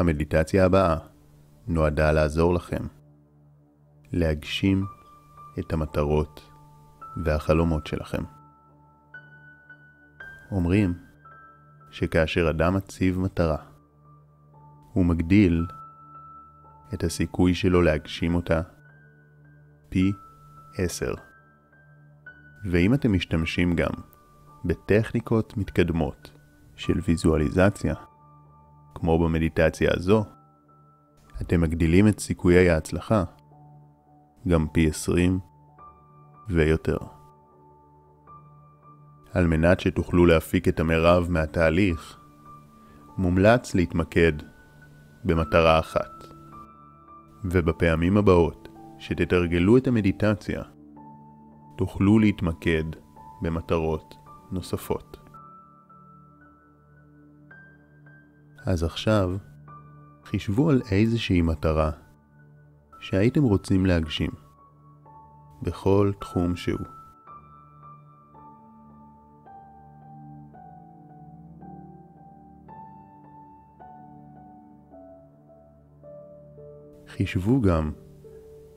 המדיטציה הבאה נועדה לעזור לכם להגשים את המטרות והחלומות שלכם. אומרים שכאשר אדם מציב מטרה, הוא מגדיל את הסיכוי שלו להגשים אותה פי עשר. ואם אתם משתמשים גם בטכניקות מתקדמות של ויזואליזציה, כמו במדיטציה הזו, אתם מגדילים את סיכויי ההצלחה גם פי עשרים ויותר. על מנת שתוכלו להפיק את המרב מהתהליך, מומלץ להתמקד במטרה אחת. ובפעמים הבאות שתתרגלו את המדיטציה, תוכלו להתמקד במטרות נוספות. אז עכשיו, חישבו על איזושהי מטרה שהייתם רוצים להגשים, בכל תחום שהוא. חישבו גם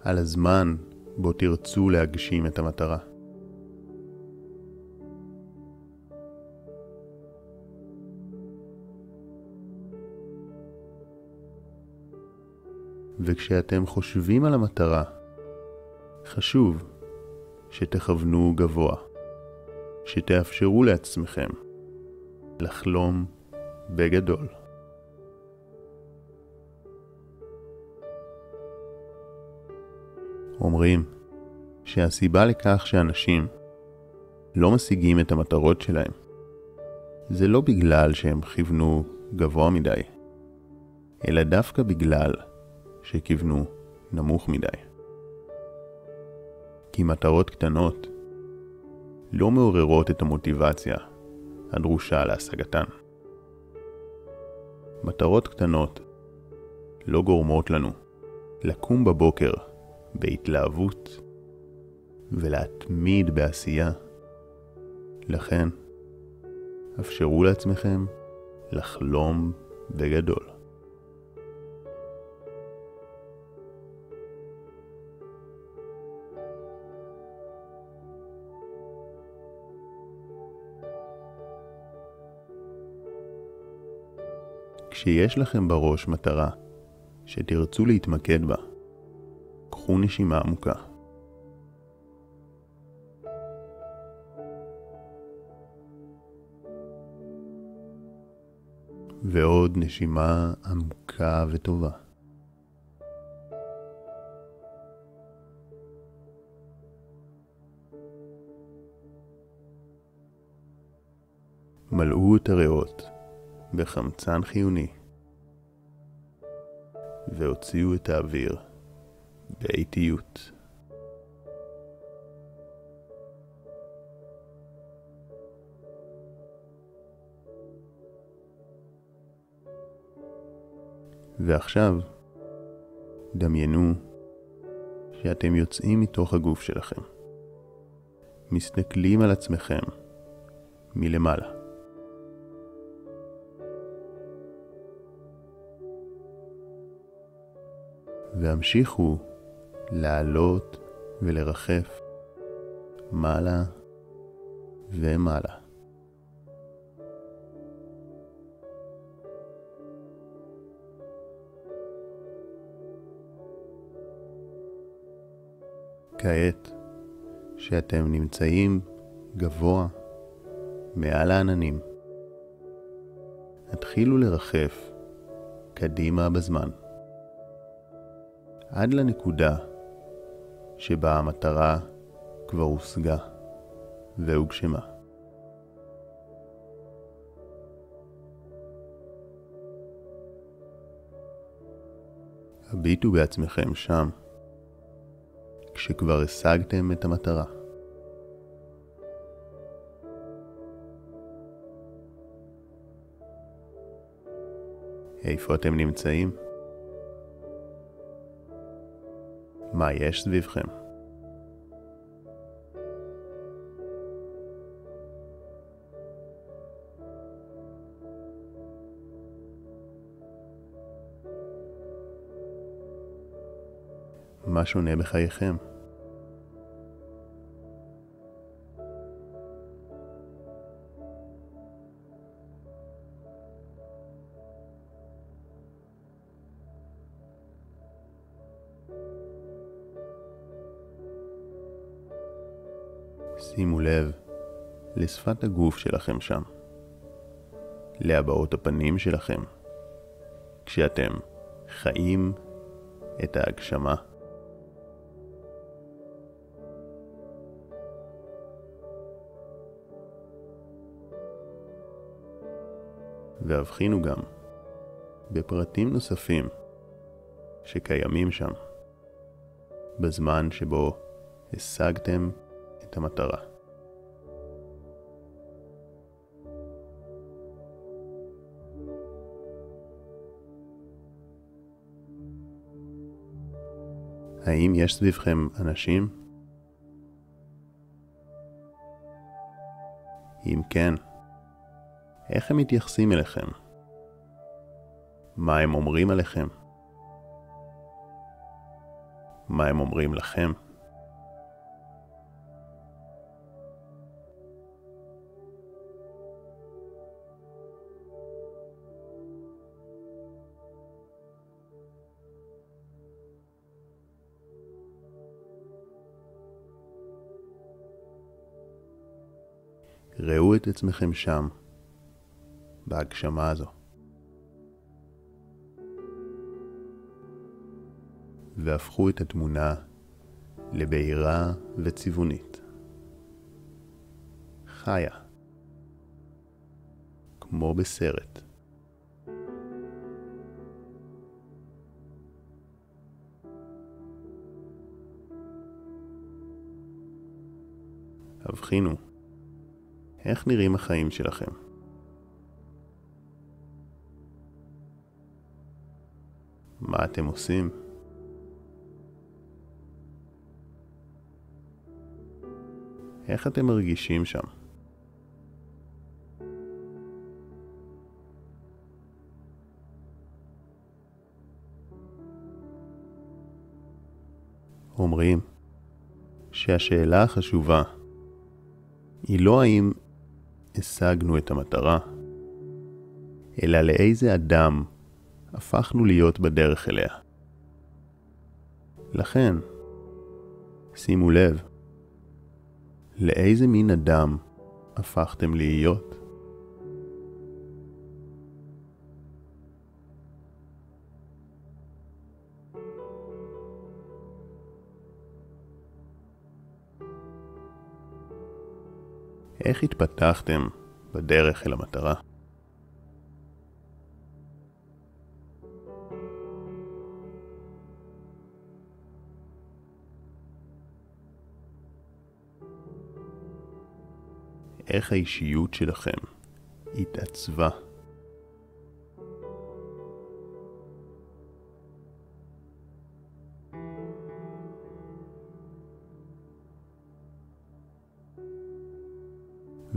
על הזמן בו תרצו להגשים את המטרה. וכשאתם חושבים על המטרה, חשוב שתכוונו גבוה, שתאפשרו לעצמכם לחלום בגדול. אומרים שהסיבה לכך שאנשים לא משיגים את המטרות שלהם זה לא בגלל שהם כיוונו גבוה מדי, אלא דווקא בגלל שכיוונו נמוך מדי. כי מטרות קטנות לא מעוררות את המוטיבציה הדרושה להשגתן. מטרות קטנות לא גורמות לנו לקום בבוקר בהתלהבות ולהתמיד בעשייה. לכן, אפשרו לעצמכם לחלום בגדול. כשיש לכם בראש מטרה שתרצו להתמקד בה, קחו נשימה עמוקה. ועוד נשימה עמוקה וטובה. מלאו את הריאות בחמצן חיוני והוציאו את האוויר באיטיות. ועכשיו, דמיינו שאתם יוצאים מתוך הגוף שלכם, מסתכלים על עצמכם מלמעלה. והמשיכו לעלות ולרחף מעלה ומעלה. כעת, שאתם נמצאים גבוה מעל העננים, התחילו לרחף קדימה בזמן, עד לנקודה שבה המטרה כבר הושגה והוגשמה. הביטו בעצמכם שם, כשכבר השגתם את המטרה. איפה אתם נמצאים? מה יש סביבכם. מה שונה בחייכם? שימו לב לשפת הגוף שלכם שם, להבעות הפנים שלכם, כשאתם חיים את ההגשמה. והבחינו גם בפרטים נוספים שקיימים שם, בזמן שבו השגתם המטרה. האם יש סביבכם אנשים? אם כן, איך הם מתייחסים אליכם? מה הם אומרים עליכם? מה הם אומרים לכם? ראו את עצמכם שם, בהגשמה הזו. והפכו את התמונה לבהירה וצבעונית. חיה, כמו בסרט. הבחינו איך נראים החיים שלכם. מה אתם עושים? איך אתם מרגישים שם? אומרים שהשאלה החשובה היא לא האם השגנו את המטרה, אלא לאיזה אדם הפכנו להיות בדרך אליה. לכן, שימו לב, לאיזה מין אדם הפכתם להיות? איך התפתחתם בדרך אל המטרה? איך האישיות שלכם התעצבה?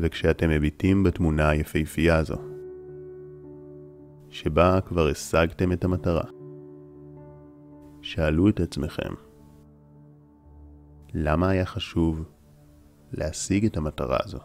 וכשאתם מביטים בתמונה היפהפייה הזו, שבה כבר השגתם את המטרה, שאלו את עצמכם, למה היה חשוב להשיג את המטרה הזו?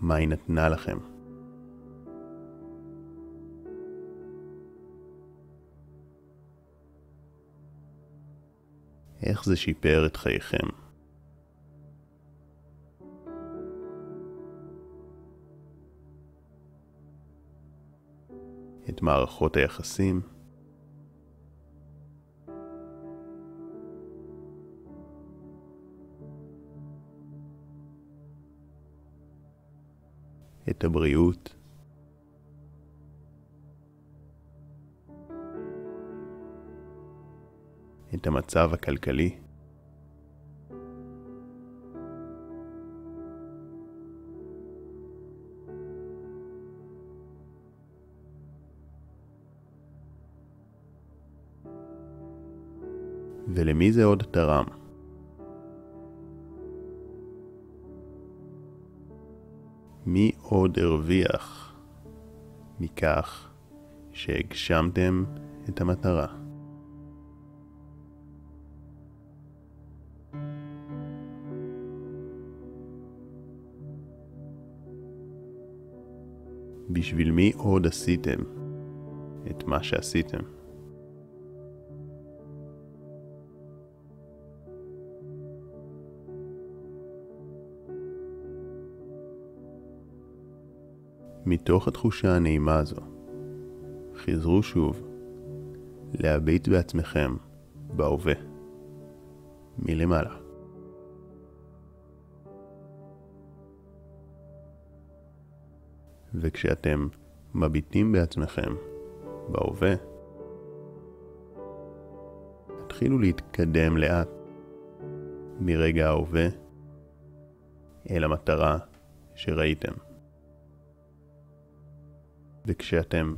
מה היא נתנה לכם? איך זה שיפר את חייכם. את מערכות היחסים. את הבריאות. את המצב הכלכלי. ולמי זה עוד תרם? מי עוד הרוויח מכך שהגשמתם את המטרה. בשביל מי עוד עשיתם את מה שעשיתם? מתוך התחושה הנעימה הזו, חזרו שוב להביט בעצמכם בהווה, מלמעלה. וכשאתם מביטים בעצמכם בהווה, התחילו להתקדם לאט מרגע ההווה אל המטרה שראיתם. וכשאתם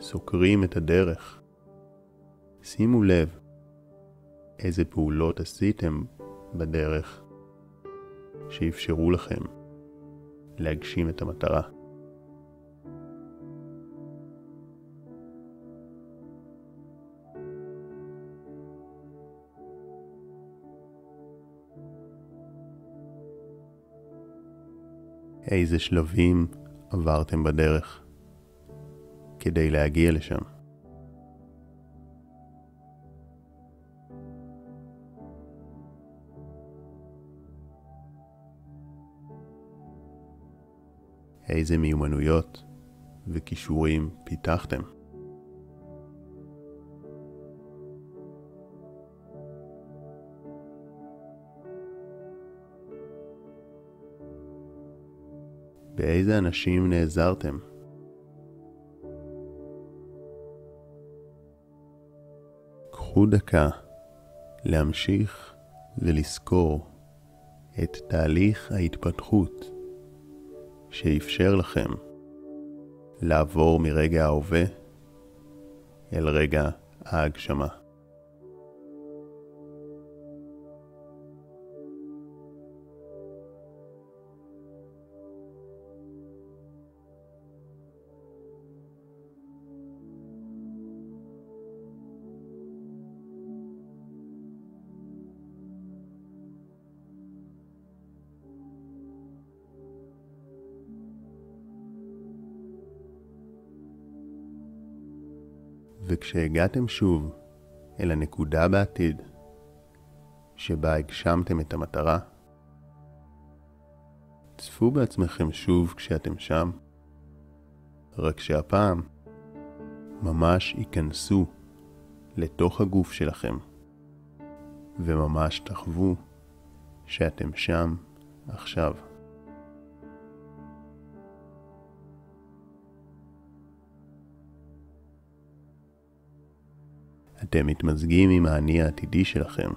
סוקרים את הדרך, שימו לב איזה פעולות עשיתם בדרך שאפשרו לכם להגשים את המטרה. איזה שלבים עברתם בדרך כדי להגיע לשם. איזה מיומנויות וכישורים פיתחתם. באיזה אנשים נעזרתם? קחו דקה להמשיך ולזכור את תהליך ההתפתחות שאפשר לכם לעבור מרגע ההווה אל רגע ההגשמה. וכשהגעתם שוב אל הנקודה בעתיד שבה הגשמתם את המטרה, צפו בעצמכם שוב כשאתם שם, רק שהפעם ממש ייכנסו לתוך הגוף שלכם, וממש תחוו שאתם שם עכשיו. אתם מתמזגים עם האני העתידי שלכם,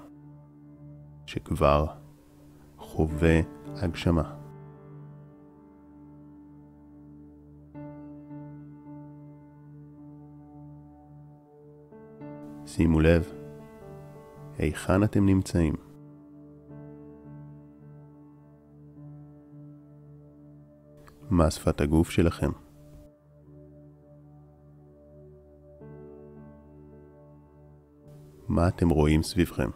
שכבר חווה הגשמה. שימו לב היכן אתם נמצאים. מה שפת הגוף שלכם? מה אתם רואים סביבכם?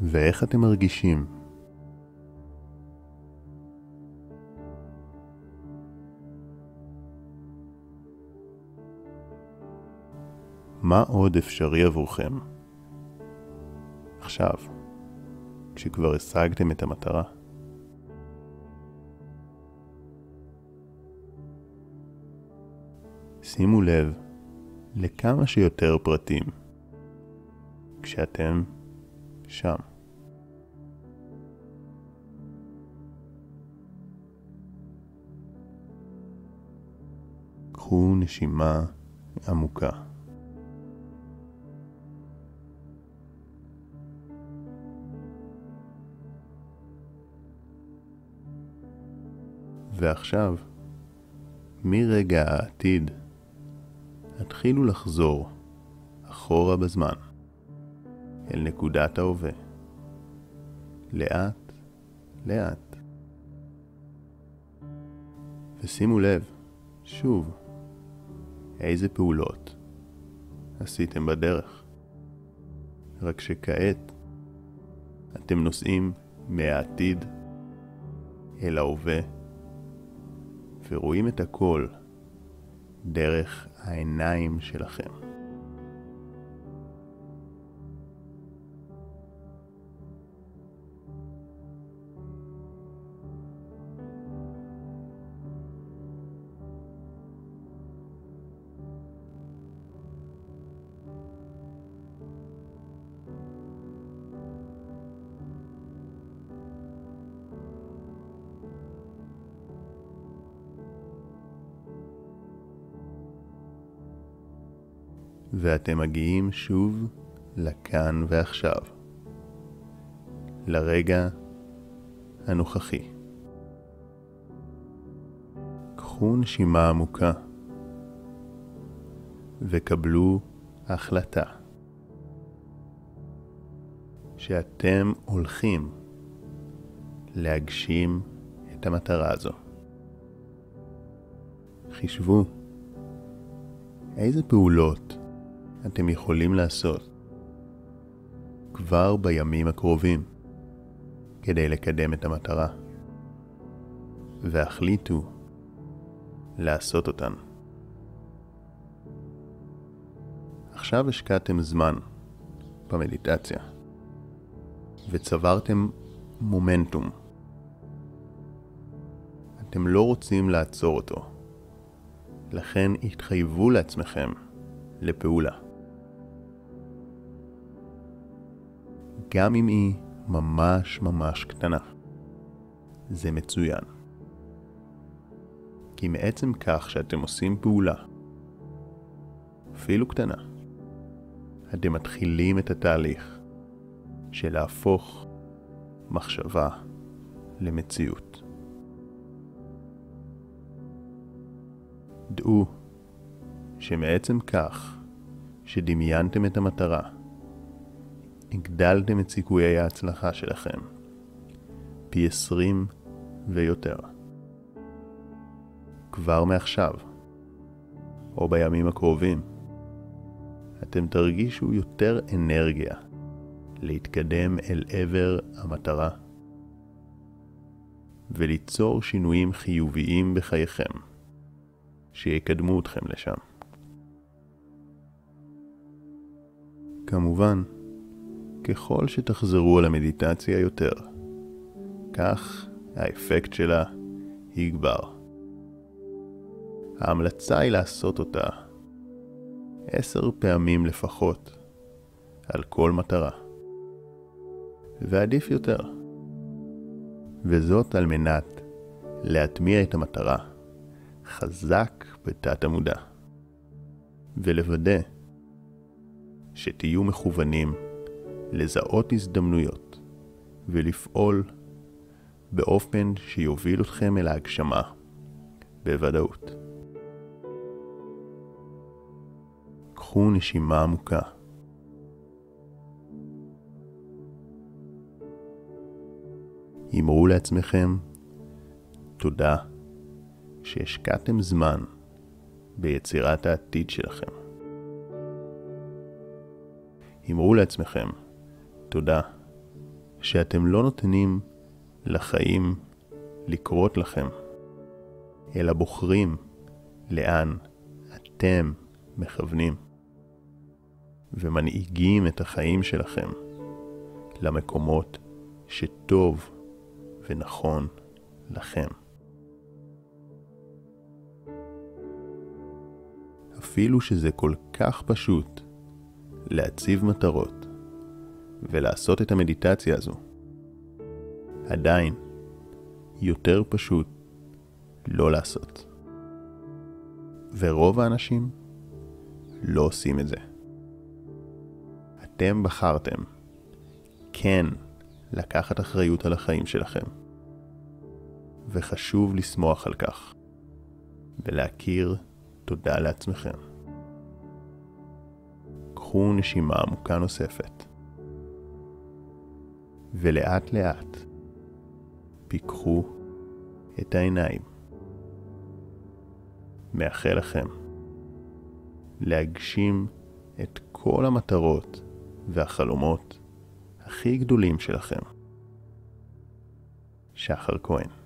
ואיך אתם מרגישים? מה עוד אפשרי עבורכם? עכשיו, כשכבר השגתם את המטרה. שימו לב לכמה שיותר פרטים כשאתם שם. קחו נשימה עמוקה. ועכשיו, מרגע העתיד, התחילו לחזור אחורה בזמן, אל נקודת ההווה, לאט, לאט. ושימו לב, שוב, איזה פעולות עשיתם בדרך. רק שכעת אתם נוסעים מהעתיד אל ההווה ורואים את הכל דרך העיניים שלכם. ואתם מגיעים שוב לכאן ועכשיו, לרגע הנוכחי. קחו נשימה עמוקה וקבלו החלטה שאתם הולכים להגשים את המטרה הזו. חישבו איזה פעולות אתם יכולים לעשות כבר בימים הקרובים כדי לקדם את המטרה, והחליטו לעשות אותן. עכשיו השקעתם זמן במדיטציה וצברתם מומנטום. אתם לא רוצים לעצור אותו, לכן התחייבו לעצמכם לפעולה. גם אם היא ממש ממש קטנה. זה מצוין. כי מעצם כך שאתם עושים פעולה, אפילו קטנה, אתם מתחילים את התהליך של להפוך מחשבה למציאות. דעו שמעצם כך שדמיינתם את המטרה, הגדלתם את סיכויי ההצלחה שלכם פי עשרים ויותר. כבר מעכשיו, או בימים הקרובים, אתם תרגישו יותר אנרגיה להתקדם אל עבר המטרה וליצור שינויים חיוביים בחייכם שיקדמו אתכם לשם. כמובן, ככל שתחזרו על המדיטציה יותר, כך האפקט שלה יגבר. ההמלצה היא לעשות אותה עשר פעמים לפחות על כל מטרה. ועדיף יותר. וזאת על מנת להטמיע את המטרה חזק בתת המודע, ולוודא שתהיו מכוונים לזהות הזדמנויות ולפעול באופן שיוביל אתכם אל ההגשמה בוודאות. קחו נשימה עמוקה. אמרו לעצמכם תודה שהשקעתם זמן ביצירת העתיד שלכם. אמרו לעצמכם תודה שאתם לא נותנים לחיים לקרות לכם, אלא בוחרים לאן אתם מכוונים, ומנהיגים את החיים שלכם למקומות שטוב ונכון לכם. אפילו שזה כל כך פשוט להציב מטרות ולעשות את המדיטציה הזו. עדיין, יותר פשוט לא לעשות. ורוב האנשים לא עושים את זה. אתם בחרתם כן לקחת אחריות על החיים שלכם, וחשוב לשמוח על כך, ולהכיר תודה לעצמכם. קחו נשימה עמוקה נוספת. ולאט לאט פיקחו את העיניים. מאחל לכם להגשים את כל המטרות והחלומות הכי גדולים שלכם. שחר כהן